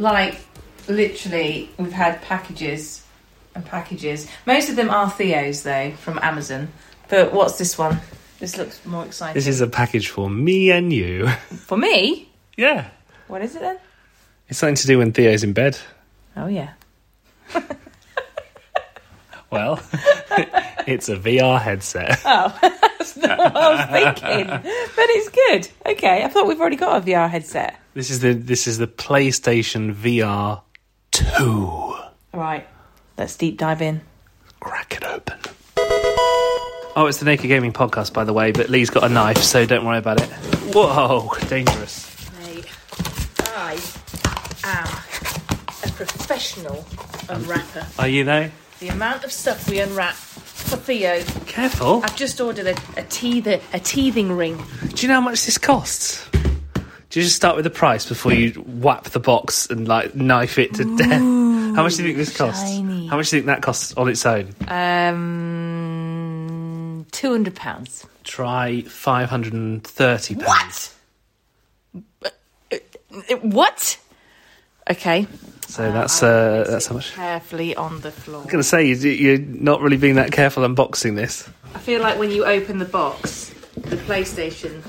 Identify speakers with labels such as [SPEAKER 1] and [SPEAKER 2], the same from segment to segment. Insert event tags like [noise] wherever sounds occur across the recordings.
[SPEAKER 1] Like, literally, we've had packages and packages. Most of them are Theo's, though, from Amazon. But what's this one? This looks more exciting.
[SPEAKER 2] This is a package for me and you.
[SPEAKER 1] For me?
[SPEAKER 2] Yeah.
[SPEAKER 1] What is it then?
[SPEAKER 2] It's something to do when Theo's in bed.
[SPEAKER 1] Oh, yeah. [laughs]
[SPEAKER 2] Well, [laughs] it's a VR headset.
[SPEAKER 1] Oh, [laughs] [laughs] that's not what I was thinking. But it's good. Okay, I thought we've already got a VR headset.
[SPEAKER 2] This is the this is the PlayStation VR 2.
[SPEAKER 1] Right, let's deep dive in.
[SPEAKER 2] Crack it open. Oh, it's the Naked Gaming podcast, by the way, but Leigh's got a knife, so don't worry about it. Whoa, dangerous.
[SPEAKER 1] Mate, I am a professional unwrapper.
[SPEAKER 2] Are you though?
[SPEAKER 1] The amount of stuff we unwrap for Theo.
[SPEAKER 2] Careful.
[SPEAKER 1] I've just ordered a, a, teeth, a teething ring.
[SPEAKER 2] Do you know how much this costs? Do you just start with the price before you whap the box and like knife it to death? How much do you think this costs?
[SPEAKER 1] shiny.
[SPEAKER 2] How much do you think that costs on its own?
[SPEAKER 1] Um, two hundred pounds.
[SPEAKER 2] Try five hundred and thirty pounds.
[SPEAKER 1] What? Okay.
[SPEAKER 2] So that's uh, that's how much.
[SPEAKER 1] Carefully on the floor.
[SPEAKER 2] I'm gonna say you, you're not really being that careful unboxing this.
[SPEAKER 1] I feel like when you open the box, the PlayStation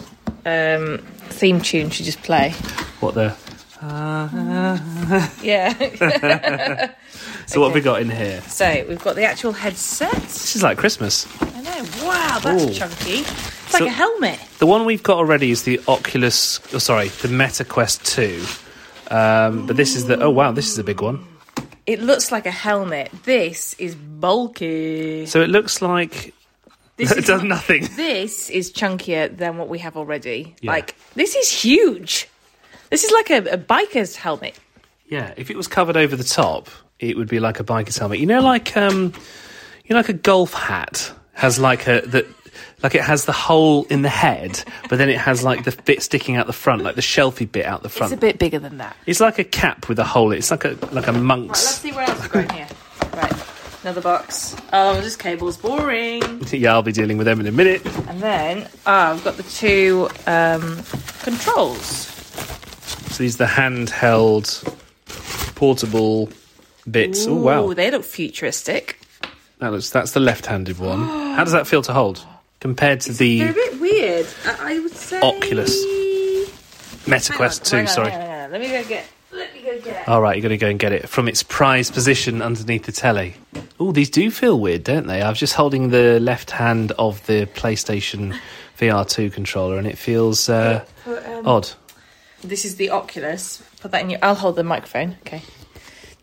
[SPEAKER 1] um, theme tune should just play.
[SPEAKER 2] What the? [laughs]
[SPEAKER 1] Yeah. [laughs]
[SPEAKER 2] So what have we got in here?
[SPEAKER 1] so we've got the actual headset.
[SPEAKER 2] This is like Christmas.
[SPEAKER 1] I know. Wow, that's
[SPEAKER 2] Ooh.
[SPEAKER 1] chunky. It's
[SPEAKER 2] So-
[SPEAKER 1] like a helmet.
[SPEAKER 2] The one we've got already is the Oculus. Oh, sorry, the Meta Quest Two. Um, but this is the. Oh wow, this is a big one.
[SPEAKER 1] It looks like a helmet. This is bulky.
[SPEAKER 2] So it looks like
[SPEAKER 1] This [laughs]
[SPEAKER 2] it does nothing.
[SPEAKER 1] This is chunkier than what we have already.
[SPEAKER 2] Yeah.
[SPEAKER 1] Like this is huge. This is like a, a biker's helmet.
[SPEAKER 2] Yeah, if it was covered over the top, it would be like a biker's helmet. You know, like um, you know, like a golf hat has like a that, like it has the hole in the head, but then it has like the bit sticking out the front, like the shelfy bit out the front.
[SPEAKER 1] It's a bit bigger than that.
[SPEAKER 2] It's like a cap with a hole. It's like a like a
[SPEAKER 1] Right, let's
[SPEAKER 2] monk's.
[SPEAKER 1] see what else we've got in here. Right, another box. Oh, this cable's boring. [laughs]
[SPEAKER 2] yeah, I'll be dealing with them in a minute.
[SPEAKER 1] And then, ah, I've got the two um, controls.
[SPEAKER 2] So these are the handheld, portable bits. Oh wow,
[SPEAKER 1] Ooh, they look futuristic.
[SPEAKER 2] that looks, that's the left-handed one. How does that feel to hold compared to the
[SPEAKER 1] They're a bit weird. I, I would say
[SPEAKER 2] Oculus. Meta
[SPEAKER 1] Hang
[SPEAKER 2] Quest
[SPEAKER 1] on,
[SPEAKER 2] Two? sorry.
[SPEAKER 1] hang on, hang on. Let me go get. Let me go get.
[SPEAKER 2] All right, you're going to go and get it from its prized position underneath the telly. Oh, these do feel weird, don't they? I was just holding the left hand of the PlayStation VR2 controller, and it feels uh,
[SPEAKER 1] Put, um,
[SPEAKER 2] odd.
[SPEAKER 1] This is the Oculus. Put that in your. I'll hold the microphone. Okay.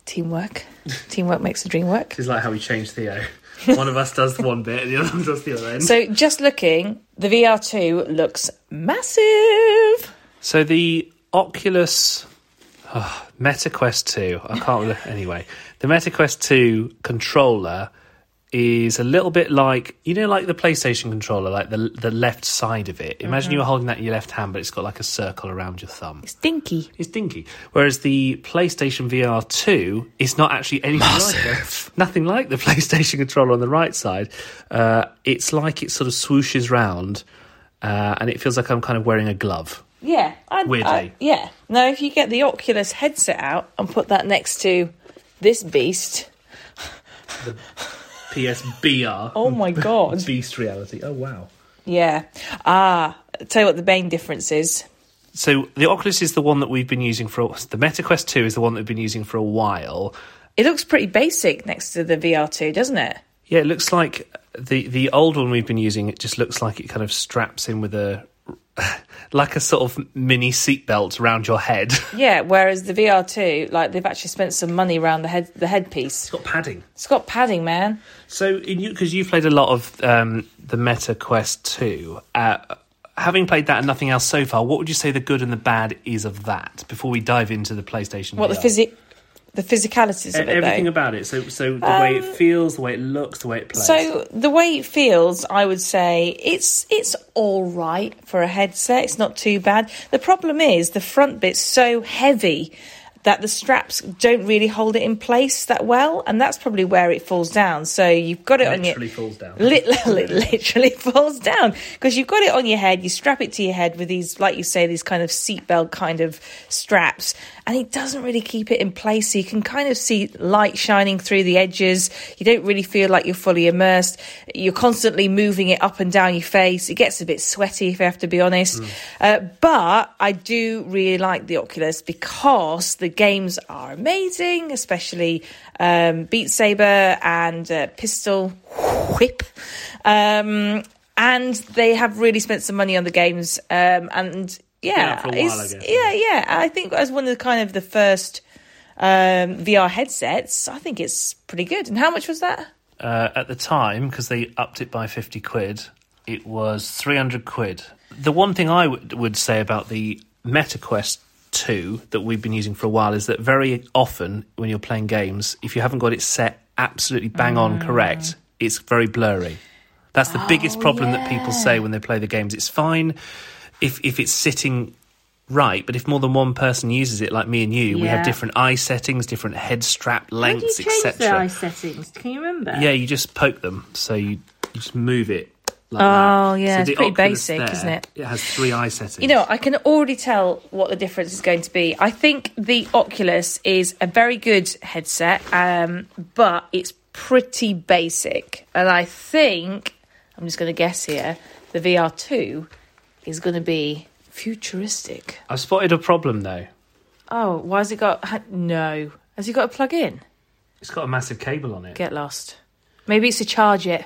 [SPEAKER 1] Teamwork. [laughs] Teamwork makes the dream work.
[SPEAKER 2] It's like how we change Theo. One of us does one bit, and the other [laughs] one does the other end.
[SPEAKER 1] So just looking, the VR2 looks massive.
[SPEAKER 2] So the Oculus oh, Meta Quest 2, I can't remember. Anyway, the Meta Quest 2 controller is a little bit like, you know, like the PlayStation controller, like the the left side of it. Imagine you were holding that in your left hand, but it's got like a circle around your thumb.
[SPEAKER 1] It's dinky.
[SPEAKER 2] It's dinky. Whereas the PlayStation VR 2 is not actually anything like it. Nothing like the [laughs] PlayStation controller on the right side. Uh, it's like it sort of swooshes round, uh, and it feels like I'm kind of wearing a glove.
[SPEAKER 1] Yeah. I,
[SPEAKER 2] Weirdly.
[SPEAKER 1] I- yeah. Now, if you get the Oculus headset out and put that next to this beast,
[SPEAKER 2] PSVR.
[SPEAKER 1] oh my god. [laughs]
[SPEAKER 2] Beast reality. Oh, wow.
[SPEAKER 1] yeah. Ah, tell you what the main difference is.
[SPEAKER 2] So the Oculus is the one that we've been using for [laughs] the Meta Quest 2 is the one that we've been using for a while.
[SPEAKER 1] It looks pretty basic next to the VR2, doesn't it?
[SPEAKER 2] Yeah, it looks like the the old one we've been using. It just looks like it kind of straps in with a like a sort of mini seatbelt around your head. [laughs]
[SPEAKER 1] Yeah, whereas the VR2, like they've actually spent some money around the head the headpiece.
[SPEAKER 2] It's got padding.
[SPEAKER 1] It's got padding, man.
[SPEAKER 2] So, in you because you've played a lot of um, the Meta Quest Two, uh, having played that and nothing else so far, what would you say the good and the bad is of that? Before we dive into the PlayStation,
[SPEAKER 1] What the
[SPEAKER 2] VR?
[SPEAKER 1] The physicalities of it,
[SPEAKER 2] everything
[SPEAKER 1] though.
[SPEAKER 2] about it. So, so the way it um, feels, the way it looks, the way it plays.
[SPEAKER 1] So the way it feels, I would say it's it's all right for a headset. It's not too bad. The problem is the front bit's so heavy that the straps don't really hold it in place that well, and that's probably where it falls down. So you've got it on your
[SPEAKER 2] literally falls down.
[SPEAKER 1] It [laughs] [laughs] literally falls down because you've got it on your head. You strap it to your head with these, like you say, these kind of seatbelt kind of straps, and it doesn't really keep it in place. So you can kind of see light shining through the edges. You don't really feel like you're fully immersed. You're constantly moving it up and down your face. It gets a bit sweaty, if I have to be honest. Uh, but I do really like the Oculus because the games are amazing, especially um, Beat Saber and uh, Pistol Whip. Um, and they have really spent some money on the games. Um, and yeah,
[SPEAKER 2] while, I guess.
[SPEAKER 1] yeah, yeah. I think as one of the kind of the first um, VR headsets, I think it's pretty good. And how much was that?
[SPEAKER 2] uh, at the time because they upped it by 50 quid it was 300 quid the one thing i would would say about the Meta Quest 2 that we've been using for a while is that very often when you're playing games if you haven't got it set absolutely bang on mm. correct it's very blurry that's the biggest oh, problem that people say when they play the games it's fine if if it's sitting right but if more than one person uses it like me and you we have different eye settings different head strap lengths etc
[SPEAKER 1] settings? Can you remember?
[SPEAKER 2] yeah, you just poke them, so you, you just move it. Like
[SPEAKER 1] Oh,
[SPEAKER 2] that.
[SPEAKER 1] yeah,
[SPEAKER 2] So
[SPEAKER 1] it's pretty
[SPEAKER 2] Oculus
[SPEAKER 1] basic,
[SPEAKER 2] there,
[SPEAKER 1] isn't it?
[SPEAKER 2] It has three eye settings.
[SPEAKER 1] You know, I can already tell what the difference is going to be. I think the Oculus is a very good headset, um, but it's pretty basic. And I think, I'm just going to guess here, the VR2 is going to be futuristic.
[SPEAKER 2] I've spotted a problem though.
[SPEAKER 1] Oh, why has it got. ha- No. Has it got a plug in?
[SPEAKER 2] It's got a massive cable on it.
[SPEAKER 1] Get lost. Maybe it's to charge it.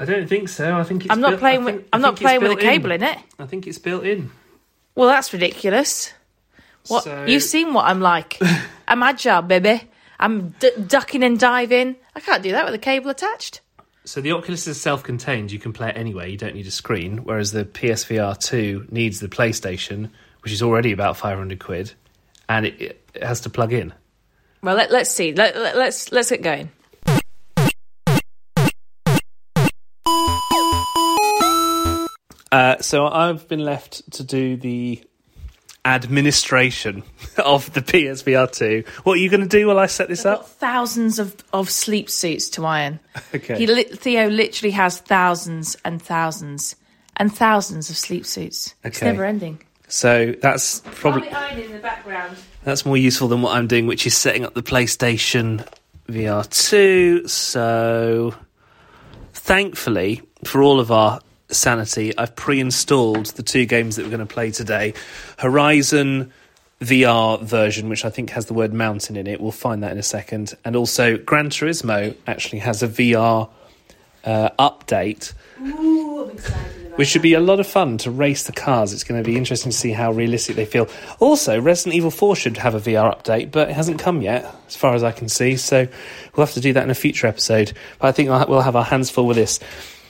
[SPEAKER 2] I don't think so. I think it's.
[SPEAKER 1] I'm not
[SPEAKER 2] built-
[SPEAKER 1] playing with.
[SPEAKER 2] think-
[SPEAKER 1] I'm not playing with a cable in it.
[SPEAKER 2] I think it's built in.
[SPEAKER 1] Well, that's ridiculous. What
[SPEAKER 2] So-
[SPEAKER 1] you've seen what I'm like. [laughs] I'm agile, baby. I'm d- ducking and diving. I can't do that with a cable attached.
[SPEAKER 2] So the Oculus is self-contained. You can play it anywhere. You don't need a screen. Whereas the PSVR two needs the PlayStation, which is already about 500 quid, and it, it has to plug in.
[SPEAKER 1] Well, let, let's see. Let, let, let's let's get going.
[SPEAKER 2] Uh, so I've been left to do the administration [laughs] of the PSVR 2. What are you going to do while I set this
[SPEAKER 1] I've got
[SPEAKER 2] up?
[SPEAKER 1] thousands of, of sleep suits to iron. [laughs]
[SPEAKER 2] Okay.
[SPEAKER 1] He li- Theo literally has thousands and thousands and thousands of sleep suits. It's
[SPEAKER 2] Okay.
[SPEAKER 1] never ending.
[SPEAKER 2] So that's probably
[SPEAKER 1] ironing in the background.
[SPEAKER 2] that's more useful than what I'm doing, which is setting up the PlayStation VR 2. So thankfully, for all of our sanity, I've pre-installed the two games that we're going to play today. Horizon VR version, which I think has the word mountain in it. We'll find that in a second. And also, Gran Turismo actually has a VR uh, update, which should be a lot of fun to race the cars. It's going to be interesting to see how realistic they feel. Also, Resident Evil 4 should have a VR update, but it hasn't come yet, as far as I can see. So we'll have to do that in a future episode. But I think we'll have our hands full with this.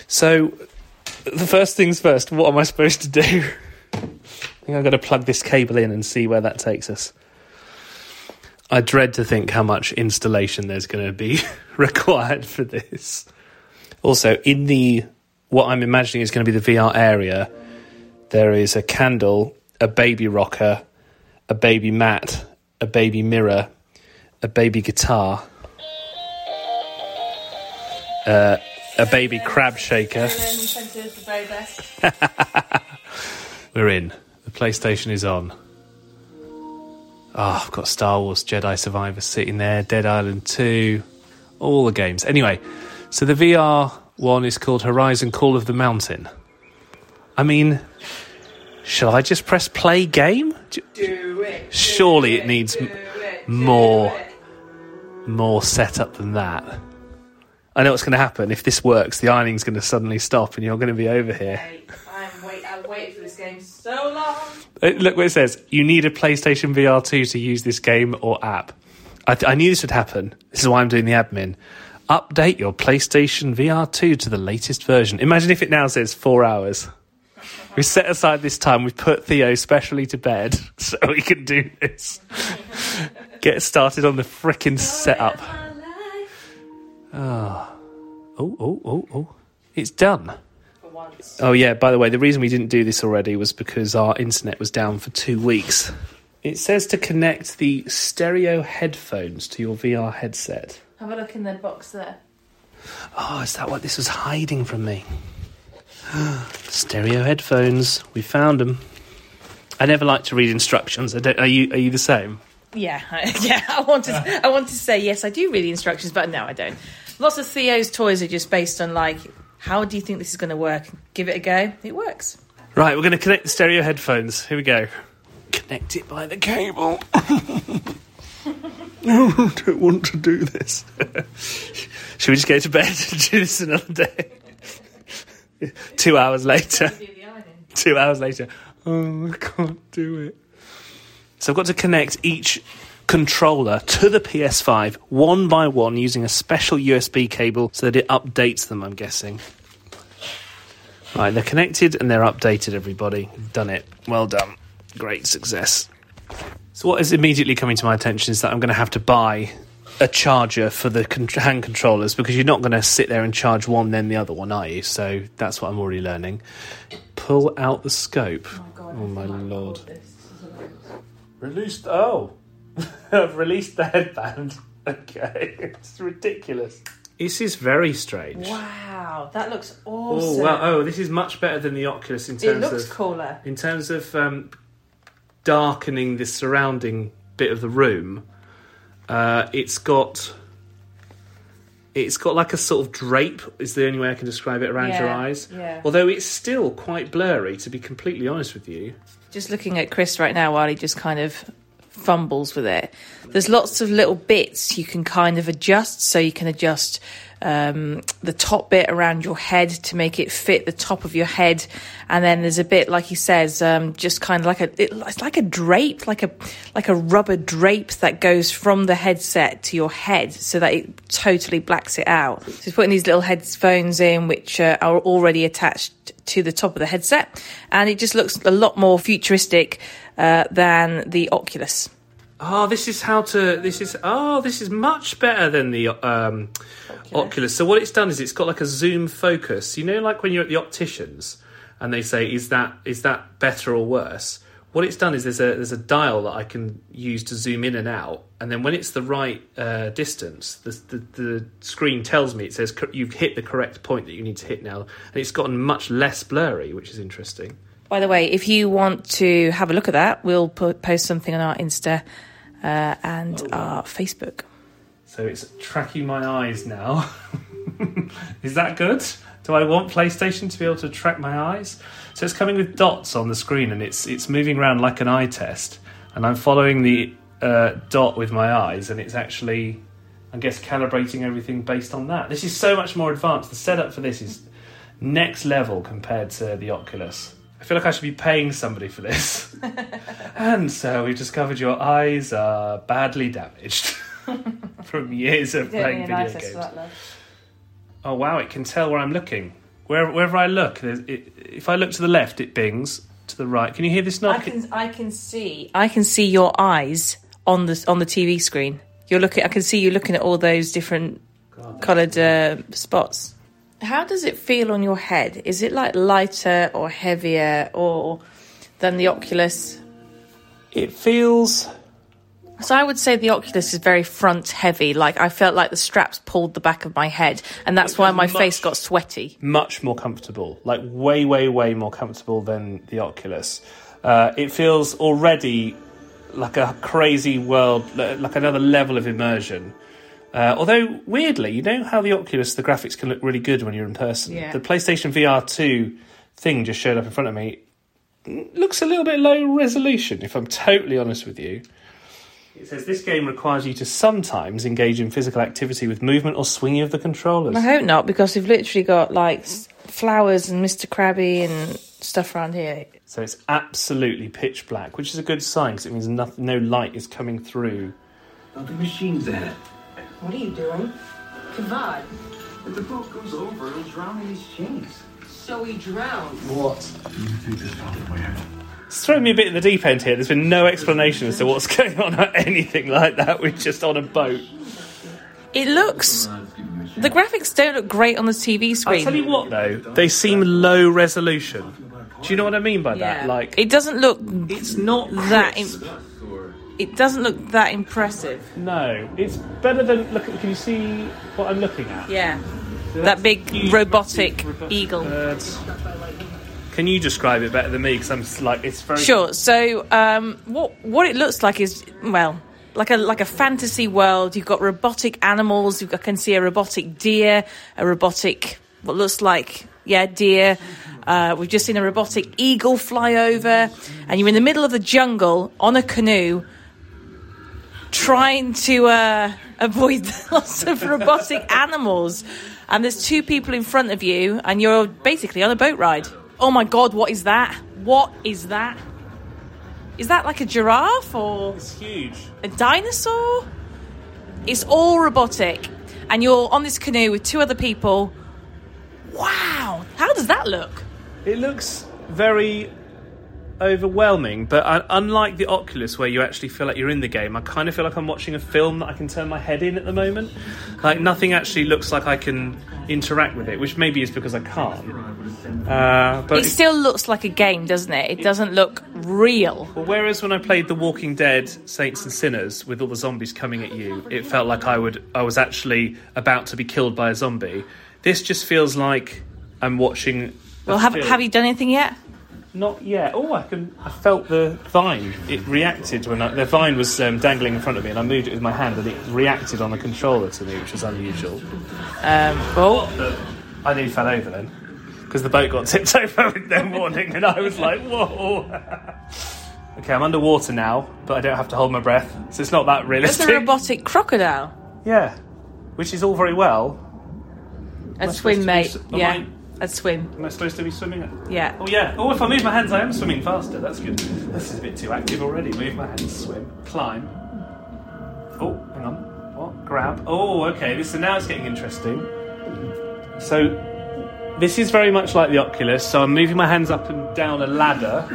[SPEAKER 2] So, the first things first, what am I supposed to do? I think I've got to plug this cable in and see where that takes us. I dread to think how much installation there's going to be [laughs] required for this. Also, in the what I'm imagining is going to be the VR area, there is a candle, a baby rocker, a baby mat, a baby mirror, a baby guitar, uh, a baby crab shaker. [laughs] We're in. The PlayStation is on. Oh, I've got Star Wars Jedi Survivor sitting there, Dead Island 2, all the games. Anyway, so the VR one is called Horizon Call of the Mountain. I mean, shall I just press play game? Do it. Surely it needs more more setup than that. I know what's going to happen. If this works, the ironing's going to suddenly stop and you're going to be over here.
[SPEAKER 1] I'm wait. I've waited for this game so
[SPEAKER 2] Uh, Look what it says. You need a PlayStation VR 2 to use this game or app. I, th- I knew this would happen. This is why I'm doing the admin. Update your PlayStation VR 2 to the latest version. Imagine if it now says four hours. We set aside this time. We put Theo specially to bed [laughs] so we can do this. [laughs] Get started on the frickin' setup. Oh, oh, oh, oh, oh. It's done. Oh, yeah, by the way, the reason we didn't do this already was because our internet was down for two weeks. It says to connect the stereo headphones to your VR headset.
[SPEAKER 1] Have a look in the box there.
[SPEAKER 2] Oh, is that what this was hiding from me? [gasps] stereo headphones. We found them. I never like to read instructions. I don't, are you? Are you the same?
[SPEAKER 1] Yeah, [laughs] yeah. I want to. I want to say yes. I do read the instructions, but no, I don't. Lots of Theo's toys are just based on like, how do you think this is going to work? Give it a go. It works.
[SPEAKER 2] Right, we're going to connect the stereo headphones. Here we go. Connect it by the cable. [laughs] no, I don't want to do this. [laughs] Should we just go to bed and do this another day? Two hours later. Two hours later. Oh, I can't do it. So I've got to connect each controller to the PS5 one by one using a special USB cable so that it updates them, I'm guessing. Right, they're connected and they're updated, everybody. Done it. Well done. Great success. So, what is immediately coming to my attention is that I'm going to have to buy a charger for the con- hand controllers because you're not going to sit there and charge one, then the other one, are you? So, that's what I'm already learning. Pull out the scope. Oh, my oh lord. Released. Oh, [laughs] I've released the headband. [laughs] Okay, it's ridiculous. This is very strange.
[SPEAKER 1] Wow, that looks awesome.
[SPEAKER 2] Oh
[SPEAKER 1] awesome.
[SPEAKER 2] well, oh, this is much better than the Oculus in terms
[SPEAKER 1] it
[SPEAKER 2] terms
[SPEAKER 1] looks
[SPEAKER 2] of
[SPEAKER 1] cooler.
[SPEAKER 2] in terms of um, darkening the surrounding bit of the room. Uh, it's got it's got like a sort of drape is the only way I can describe it around your eyes.
[SPEAKER 1] yeah.
[SPEAKER 2] Although it's still quite blurry, to be completely honest with you.
[SPEAKER 1] Just looking at Chris right now while he just kind of fumbles with it. There's lots of little bits you can kind of adjust. So you can adjust um, the top bit around your head to make it fit the top of your head, and then there's a bit like he says, um, just kind of like a it, it's like a drape, like a like a rubber drape that goes from the headset to your head, so that it totally blacks it out. So he's putting these little headphones in, which uh, are already attached to the top of the headset, and it just looks a lot more futuristic uh, than the Oculus.
[SPEAKER 2] Oh, this is how to. This is oh, this is much better than the um, Oculus. So what it's done is it's got like a zoom focus. You know, like when you're at the opticians and they say, "Is that is that better or worse?" What it's done is there's a there's a dial that I can use to zoom in and out, and then when it's the right uh, distance, the, the the screen tells me it says you've hit the correct point that you need to hit now, and it's gotten much less blurry, which is interesting.
[SPEAKER 1] By the way, if you want to have a look at that, we'll put, post something on our Insta uh, and our Facebook.
[SPEAKER 2] So it's tracking my eyes now. [laughs] Is that good? Do I want PlayStation to be able to track my eyes? So it's coming with dots on the screen and it's it's moving around like an eye test, and I'm following the uh, dot with my eyes, and it's actually, I guess, calibrating everything based on that. This is so much more advanced. The setup for this is next level compared to the Oculus. I feel like I should be paying somebody for this. [laughs] and so we've discovered your eyes are badly damaged [laughs] from years of playing video games. Oh wow! It can tell where I'm looking. Where, wherever I look, it, if I look to the left, it bings. To the right, can you hear this
[SPEAKER 1] I can I can see I can see your eyes on the on the TV screen. You're looking. I can see you looking at all those different coloured uh, spots. How does it feel on your head? Is it like lighter or heavier or than the Oculus?
[SPEAKER 2] It feels
[SPEAKER 1] So I would say the Oculus is very front heavy. Like I felt like the straps pulled the back of my head, and that's why my
[SPEAKER 2] much-
[SPEAKER 1] face got sweaty.
[SPEAKER 2] much more comfortable, like way, way, way more comfortable than the Oculus. Uh, it feels already like a crazy world, like another level of immersion. Uh, although weirdly, you know how the Oculus, the graphics can look really good when you're in person.
[SPEAKER 1] Yeah.
[SPEAKER 2] The PlayStation VR two thing just showed up in front of me. Looks a little bit low resolution, if I'm totally honest with you. It says this game requires you to sometimes engage in physical activity with movement or swinging of the controllers.
[SPEAKER 1] I hope not, because we've literally got like flowers and Mr. Krabby and stuff around here.
[SPEAKER 2] So it's absolutely pitch black, which is a good sign because it means nothing, no light is coming through.
[SPEAKER 3] Now the machine's at it.
[SPEAKER 4] What are you doing? Kavad.
[SPEAKER 3] If the boat goes over, it'll drown in these chains.
[SPEAKER 4] So he drowned.
[SPEAKER 3] What? You think this probably weird?
[SPEAKER 2] It's thrown me a bit in the deep end here. There's been no explanation as to what's [laughs] going on or anything like that. We're just on a boat.
[SPEAKER 1] It looks. The graphics don't look great on the TV
[SPEAKER 2] I'll
[SPEAKER 1] screen.
[SPEAKER 2] tell you what, though, they seem low resolution. Do you know what I mean by that?
[SPEAKER 1] Yeah.
[SPEAKER 2] Like,
[SPEAKER 1] it doesn't look
[SPEAKER 2] it's not
[SPEAKER 1] that.
[SPEAKER 2] crisp.
[SPEAKER 1] It doesn't look that impressive.
[SPEAKER 2] No, it's better than look. Can you see what I'm looking at?
[SPEAKER 1] Yeah, that big robotic
[SPEAKER 2] robotic
[SPEAKER 1] eagle.
[SPEAKER 2] birds. Can you describe it better than me? Because I'm like, it's very
[SPEAKER 1] Sure. So, um, what what it looks like is well, like a like a fantasy world. You've got robotic animals. I can see a robotic deer, a robotic what looks like yeah deer. Uh, we've just seen a robotic eagle fly over, and you're in the middle of the jungle on a canoe, trying to uh, avoid [laughs] lots of robotic animals. And there's two people in front of you, and you're basically on a boat ride. Oh my god, what is that? What is that? Is that like a giraffe or
[SPEAKER 2] It's huge.
[SPEAKER 1] a dinosaur? It's all robotic. And you're on this canoe with two other people. Wow, how does that look?
[SPEAKER 2] It looks very overwhelming, but uh, unlike the Oculus, where you actually feel like you're in the game, I kind of feel like I'm watching a film that I can turn my head in at the moment. Like nothing actually looks like I can interact with it, which maybe is because I can't. Uh, but
[SPEAKER 1] It still looks like a game, doesn't it? It doesn't look real.
[SPEAKER 2] Well, whereas when I played The Walking Dead: Saints and Sinners with all the zombies coming at you, it felt like I would I was actually about to be killed by a zombie. This just feels like I'm watching.
[SPEAKER 1] Well, have, have you done anything yet?
[SPEAKER 2] Not yet. Oh, I can. I felt the vine. It reacted when I, the vine was um, dangling in front of me, and I moved it with my hand, and it reacted on the controller to me, which was unusual.
[SPEAKER 1] Um, well,
[SPEAKER 2] I nearly fell over then because the boat got [laughs] tipped over with no warning, and I was like, "Whoa!" [laughs] okay, I'm underwater now, but I don't have to hold my breath, so it's not that realistic.
[SPEAKER 1] it's a robotic crocodile.
[SPEAKER 2] Yeah, which is all very well. Supposed
[SPEAKER 1] swim, mate. Yeah.
[SPEAKER 2] am
[SPEAKER 1] I'd swim.
[SPEAKER 2] Am I supposed to be swimming?
[SPEAKER 1] Yeah.
[SPEAKER 2] Oh yeah. Oh, if I move my hands, I am swimming faster. That's good. This is a bit too active already. Move my hands, swim, climb. Oh, hang on. What? Grab. Oh, okay. This so now it's getting interesting. So this is very much like the Oculus. So I'm moving my hands up and down a ladder,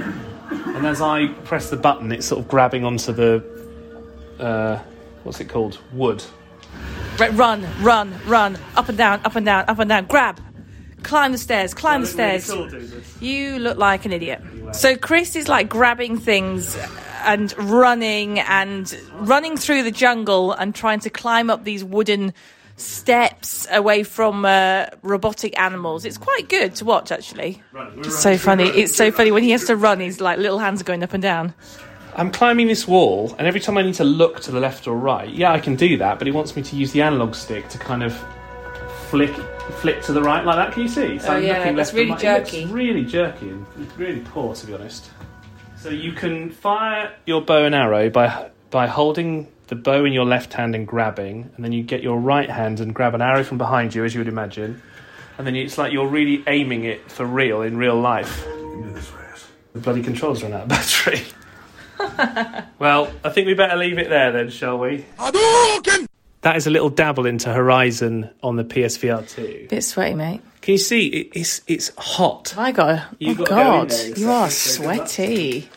[SPEAKER 2] and as I press the button, it's sort of grabbing onto the uh, what's it called? Wood.
[SPEAKER 1] Right, run, run, run, up and down, up and down, up and down. Grab, climb the stairs, climb the stairs. You look like an idiot. So Chris is like grabbing things and running and running through the jungle and trying to climb up these wooden steps away from uh, robotic animals. It's quite good to watch, actually. It's so funny. It's so funny when he has to run. His like little hands are going up and down.
[SPEAKER 2] I'm climbing this wall, and every time I need to look to the left or right, yeah, I can do that, but he wants me to use the analog stick to kind of flick flick to the right like that. Can you see? So
[SPEAKER 1] Oh,
[SPEAKER 2] I'm
[SPEAKER 1] yeah,
[SPEAKER 2] looking
[SPEAKER 1] that's
[SPEAKER 2] left and
[SPEAKER 1] really
[SPEAKER 2] right. It looks
[SPEAKER 1] jerky.
[SPEAKER 2] really jerky and really poor, to be honest. So you can fire your bow and arrow by by holding the bow in your left hand and grabbing, and then you get your right hand and grab an arrow from behind you, as you would imagine, and then it's like you're really aiming it for real in real life. The bloody controls run out of battery. [laughs] well, I think we better leave it there then, shall we? That is a little dabble into Horizon on the PSVR 2.
[SPEAKER 1] Bit sweaty, mate.
[SPEAKER 2] Can you see? It, it's it's hot.
[SPEAKER 1] I got.
[SPEAKER 2] You
[SPEAKER 1] oh
[SPEAKER 2] got go
[SPEAKER 1] God,
[SPEAKER 2] there,
[SPEAKER 1] you are.
[SPEAKER 2] So
[SPEAKER 1] sweaty.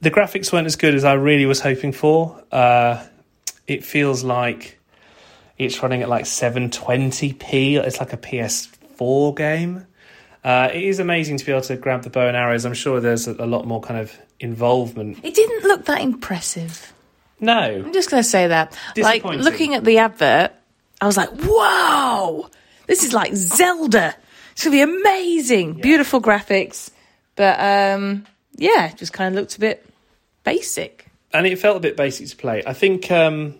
[SPEAKER 2] The graphics weren't as good as I really was hoping for. Uh, it feels like it's running at like 720p. It's like a PS4 game. Uh, it is amazing to be able to grab the bow and arrows. I'm sure there's a, a lot more kind of involvement.
[SPEAKER 1] It didn't look that impressive.
[SPEAKER 2] No,
[SPEAKER 1] I'm just going to say that. Like looking at the advert, I was like, whoa, this is like Zelda. It's going to be amazing. Beautiful graphics." But um, yeah, it just kind of looked a bit basic.
[SPEAKER 2] and it felt a bit basic to play. I think um,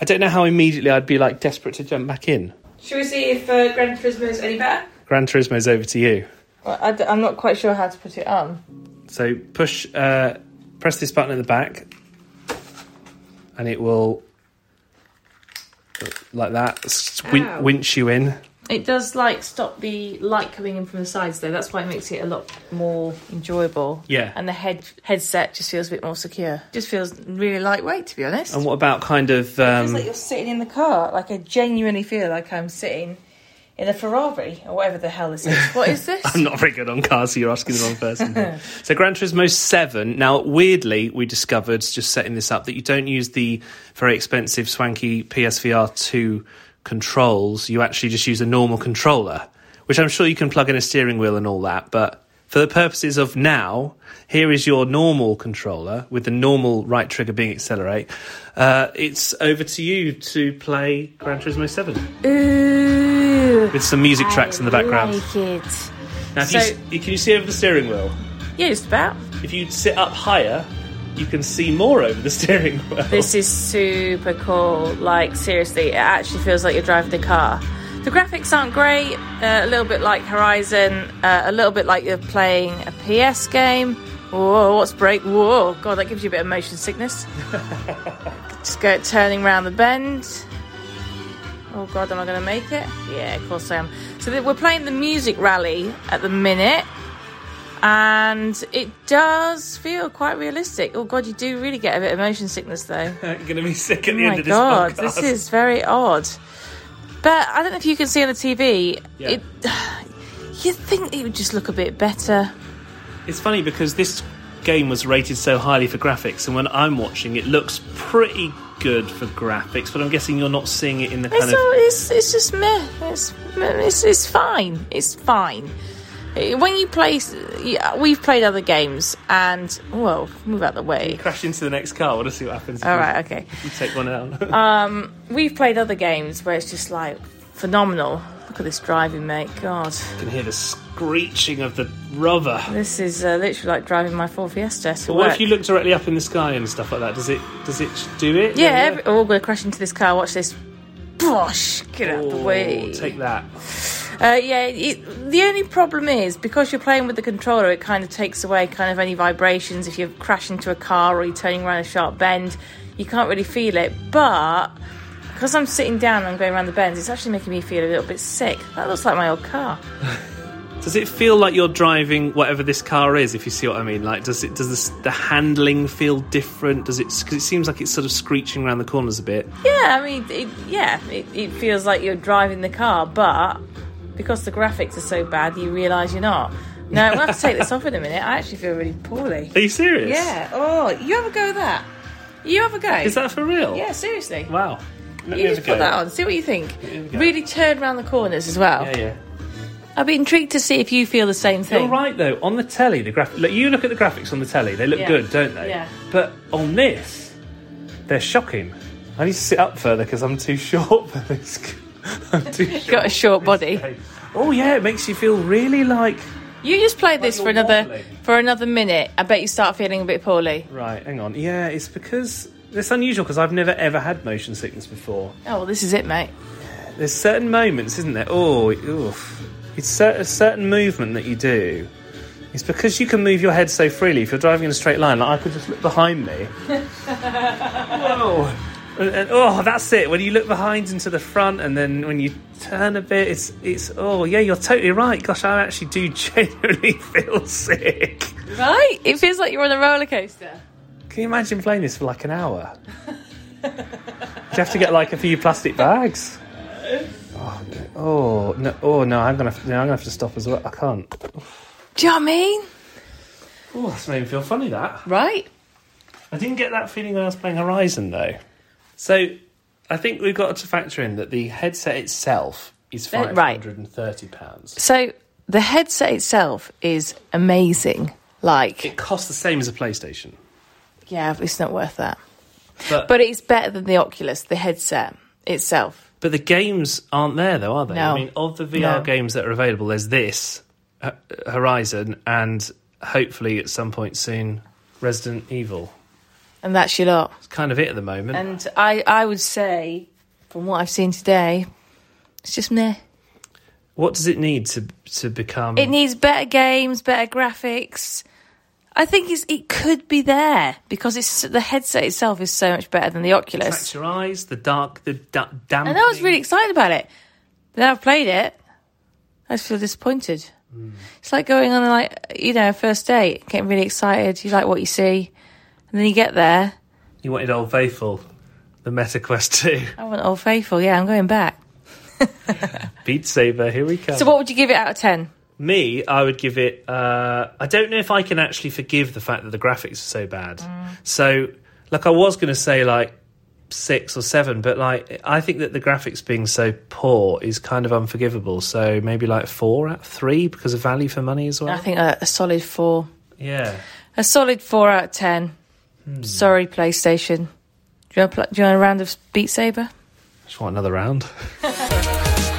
[SPEAKER 2] I don't know how immediately I'd be like desperate to jump back in.
[SPEAKER 1] Should we see if uh, Gran Turismo is any better?
[SPEAKER 2] Gran Turismo's over to you.
[SPEAKER 1] Well, I am not quite sure how to put it on.
[SPEAKER 2] So push, uh, press this button at the back, and it will like that win-
[SPEAKER 1] Ow.
[SPEAKER 2] winch you in.
[SPEAKER 1] It does like stop the light coming in from the sides though. That's why it makes it a lot more enjoyable.
[SPEAKER 2] Yeah.
[SPEAKER 1] And the head headset just feels a bit more secure. Just feels really lightweight to be honest.
[SPEAKER 2] And what about kind of?
[SPEAKER 1] feels
[SPEAKER 2] Um,
[SPEAKER 1] like you're sitting in the car. Like I genuinely feel like I'm sitting in a Ferrari or whatever the hell this is. What is [laughs] this?
[SPEAKER 2] I'm not very good on cars, so you're asking the wrong person. here. [laughs] so Gran Turismo 7. Now, weirdly, we discovered, just setting this up, that you don't use the very expensive, swanky PSVR 2 controls. You actually just use a normal controller, which I'm sure you can plug in a steering wheel and all that. But for the purposes of now, here is your normal controller with the normal right trigger being accelerate. Uh, it's over to you to play Gran Turismo 7
[SPEAKER 1] Ooh. [laughs]
[SPEAKER 2] with some music tracks in the background.
[SPEAKER 1] Like it.
[SPEAKER 2] Now, if you,
[SPEAKER 1] So-
[SPEAKER 2] can you see over the steering wheel?
[SPEAKER 1] Yeah, just about.
[SPEAKER 2] If you sit up higher, you can see more over the [laughs] steering wheel.
[SPEAKER 1] This is super cool. Like, seriously, it actually feels like you're driving the car. The graphics aren't great, uh, a little bit like Horizon, uh, a little bit like you're playing a PS game. Whoa, what's break? Whoa, God, that gives you a bit of motion sickness. [laughs] Just go turning around the bend. Oh, God, am I going to make it? Yeah, of course I am. So we're playing the music rally at the minute and it does feel quite realistic. Oh god, you do really get a bit of motion sickness though. [laughs]
[SPEAKER 2] You're going to be sick at
[SPEAKER 1] Oh
[SPEAKER 2] the end of this
[SPEAKER 1] god,
[SPEAKER 2] podcast.
[SPEAKER 1] this is very odd. But I don't know if you can see on the TV.
[SPEAKER 2] Yeah.
[SPEAKER 1] It, [sighs] you'd think it would just look a bit better.
[SPEAKER 2] It's funny because this game was rated so highly for graphics, and when I'm watching, it looks pretty good for graphics. But I'm guessing you're not seeing it in the
[SPEAKER 1] It's,
[SPEAKER 2] kind of.
[SPEAKER 1] all, it's, it's just meh. It's, it's, it's fine. It's fine. When you play, yeah, we've played other games, and well, move out of the way.
[SPEAKER 2] Crash into the next car. I want to see what happens.
[SPEAKER 1] All right, you- okay. [laughs]
[SPEAKER 2] You take one out. [laughs]
[SPEAKER 1] Um, we've played other games where it's just like phenomenal. Look at this driving, mate. God,
[SPEAKER 2] you can hear the screeching of the rubber.
[SPEAKER 1] this is uh, literally like driving my Ford Fiesta to
[SPEAKER 2] But what
[SPEAKER 1] work.
[SPEAKER 2] if you look directly up in the sky and stuff like that? Does it? Does it do it?
[SPEAKER 1] yeah, every, oh, we're going to crash into this car. Watch this. Bosh! Get out of the
[SPEAKER 2] Oh,
[SPEAKER 1] way.
[SPEAKER 2] Take that.
[SPEAKER 1] Uh, yeah, it, the only problem is because you're playing with the controller, it kind of takes away kind of any vibrations. If you crash into a car or you're turning around a sharp bend, you can't really feel it. But because I'm sitting down and going around the bends, it's actually making me feel a little bit sick. That looks like my old car. [laughs]
[SPEAKER 2] Does it feel like you're driving whatever this car is? If you see what I mean, like does it does this, the handling feel different? Does it? Because it seems like it's sort of screeching around the corners a bit.
[SPEAKER 1] Yeah, I mean, it, yeah, it, it feels like you're driving the car, but because the graphics are so bad, you realise you're not. No, I'm going to have to take this [laughs] off in a minute. I actually feel really poorly.
[SPEAKER 2] Are you serious?
[SPEAKER 1] Yeah. Oh, you have a go with that. You have a go.
[SPEAKER 2] Is that for real?
[SPEAKER 1] Yeah, seriously.
[SPEAKER 2] Wow.
[SPEAKER 1] You just put that on. See what you think. Really turn around the corners as well.
[SPEAKER 2] Yeah, yeah.
[SPEAKER 1] I'd be intrigued to see if you feel the same thing.
[SPEAKER 2] You're right though. On the telly, the graphic. Look, you look at the graphics on the telly; they look
[SPEAKER 1] Yeah.
[SPEAKER 2] good, don't they?
[SPEAKER 1] Yeah.
[SPEAKER 2] But on this, they're shocking. I need to sit up further because I'm too [laughs] short for this. [laughs] I'm too short.
[SPEAKER 1] Got a short body.
[SPEAKER 2] Oh yeah, it makes you feel really like.
[SPEAKER 1] You just play this
[SPEAKER 2] you're
[SPEAKER 1] for another
[SPEAKER 2] wobbling.
[SPEAKER 1] for another minute. I bet you start feeling a bit poorly.
[SPEAKER 2] Right, hang on. Yeah, it's because it's unusual because I've never ever had motion sickness before.
[SPEAKER 1] Oh, well, this is it, mate.
[SPEAKER 2] There's certain moments, isn't there? Oh, oof. It's a certain movement that you do. It's because you can move your head so freely. If you're driving in a straight line, like I could just look behind me. [laughs] Whoa. And, and- oh, that's it. When you look behind into the front, and then when you turn a bit, it's it's. Oh, yeah, you're totally right. Gosh, I actually do [laughs] genuinely feel sick.
[SPEAKER 1] Right? It feels like you're on a roller coaster.
[SPEAKER 2] Can you imagine playing this for like an hour? Do you have to get like a few plastic bags? Oh, no. oh no! Oh no! I'm gonna have, no, I'm gonna have to stop as well. I can't.
[SPEAKER 1] Do you know what I mean?
[SPEAKER 2] Oh, that's made me feel funny. That
[SPEAKER 1] Right?
[SPEAKER 2] I didn't get that feeling when I was playing Horizon though. So I think we've got to factor in that the headset itself is
[SPEAKER 1] Uh,
[SPEAKER 2] five
[SPEAKER 1] right.
[SPEAKER 2] hundred and thirty pounds.
[SPEAKER 1] So the headset itself is amazing. Like,
[SPEAKER 2] It costs the same as a PlayStation,
[SPEAKER 1] yeah, it's not worth that.
[SPEAKER 2] but
[SPEAKER 1] But it's better than the Oculus, the headset itself.
[SPEAKER 2] But the games aren't there, though, are they?
[SPEAKER 1] No.
[SPEAKER 2] I mean, of the VR
[SPEAKER 1] No.
[SPEAKER 2] games that are available, there's this, Horizon, and hopefully at some point soon, Resident Evil.
[SPEAKER 1] And that's your lot.
[SPEAKER 2] It's kind of it at the moment.
[SPEAKER 1] And I, I would say, from what I've seen today, it's just meh.
[SPEAKER 2] what does it need to to become?
[SPEAKER 1] It needs better games, better graphics. I think it's, it could be there because it's the headset itself is so much better than the Oculus.
[SPEAKER 2] Attracts your eyes, the dark, the da- damp.
[SPEAKER 1] And I was really excited about it. Now I've played it, I just feel disappointed. Hmm. It's like going on like you know a first date, getting really excited. You like what you see, and then you get there.
[SPEAKER 2] You wanted Old Faithful, the Meta Quest 2. [laughs]
[SPEAKER 1] I want Old Faithful. Yeah, I'm going back.
[SPEAKER 2] Beat Saber, here we come.
[SPEAKER 1] So, what would you give it out of ten?
[SPEAKER 2] Me, I would give it. Uh, I don't know if I can actually forgive the fact that the graphics are so bad.
[SPEAKER 1] Mm.
[SPEAKER 2] So, like, I was going to say like six or seven, but like, I think that the graphics being so poor is kind of unforgivable. So maybe like four out of three because of value for money as well.
[SPEAKER 1] I think a, a solid four.
[SPEAKER 2] yeah.
[SPEAKER 1] A solid four out of ten. Sorry, PlayStation. Do you, want do you want a round of Beat Saber?
[SPEAKER 2] Just want another round. [laughs]